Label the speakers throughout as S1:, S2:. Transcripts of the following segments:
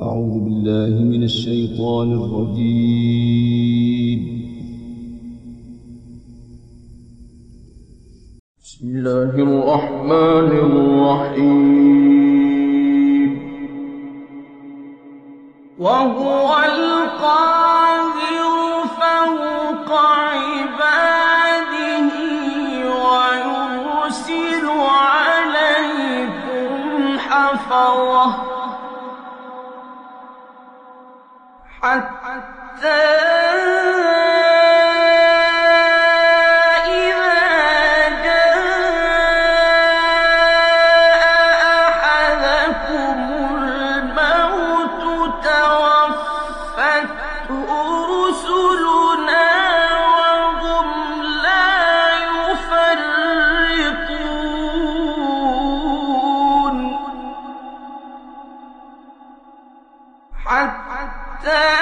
S1: أعوذ بالله من الشيطان الرجيم. بسم الله الرحمن الرحيم.
S2: وهو القادر حتى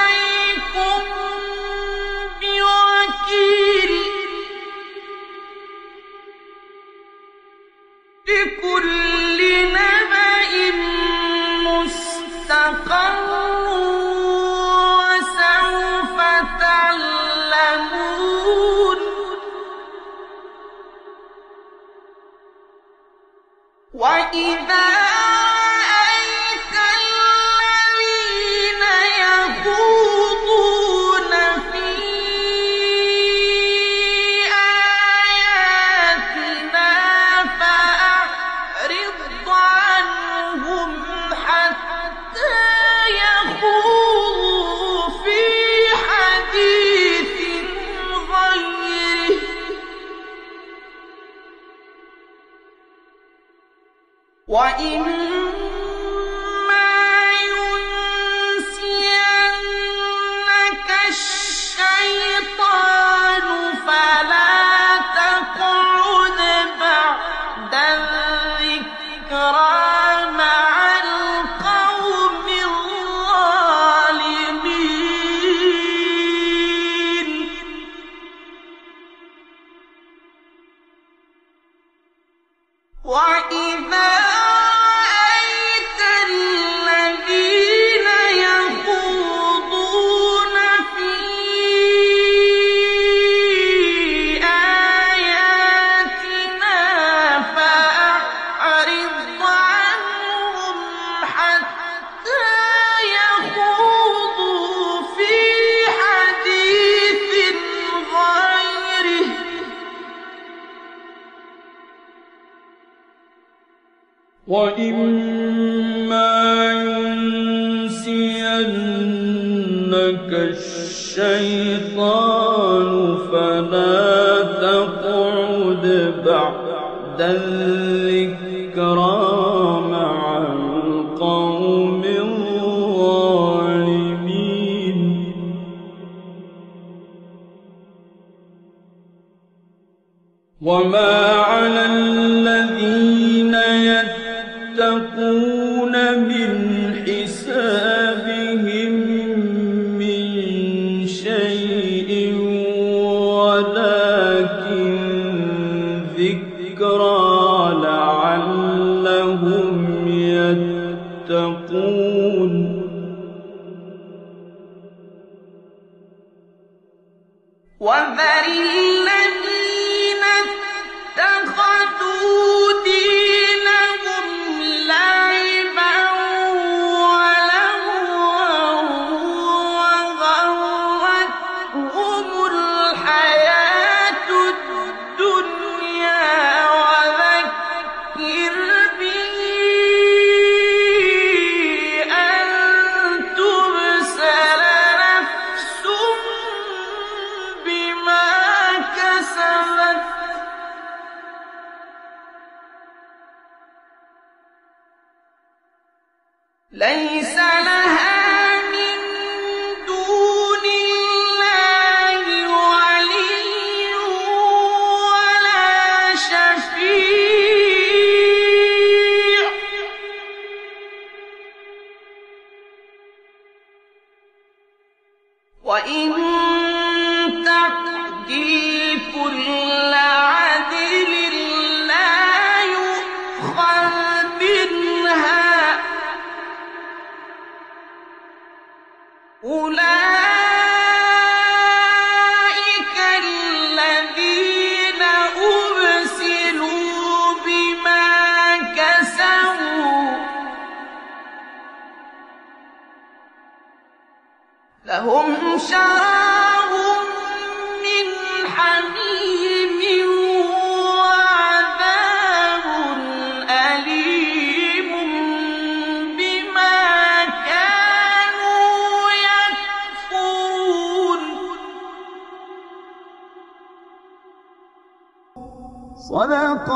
S2: وإن وإما ينسينك الشيطان فلا تقعد بعد الذكرى مع القوم الظالمين.
S1: وما
S2: حسنه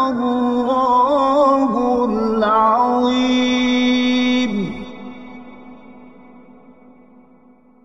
S2: الله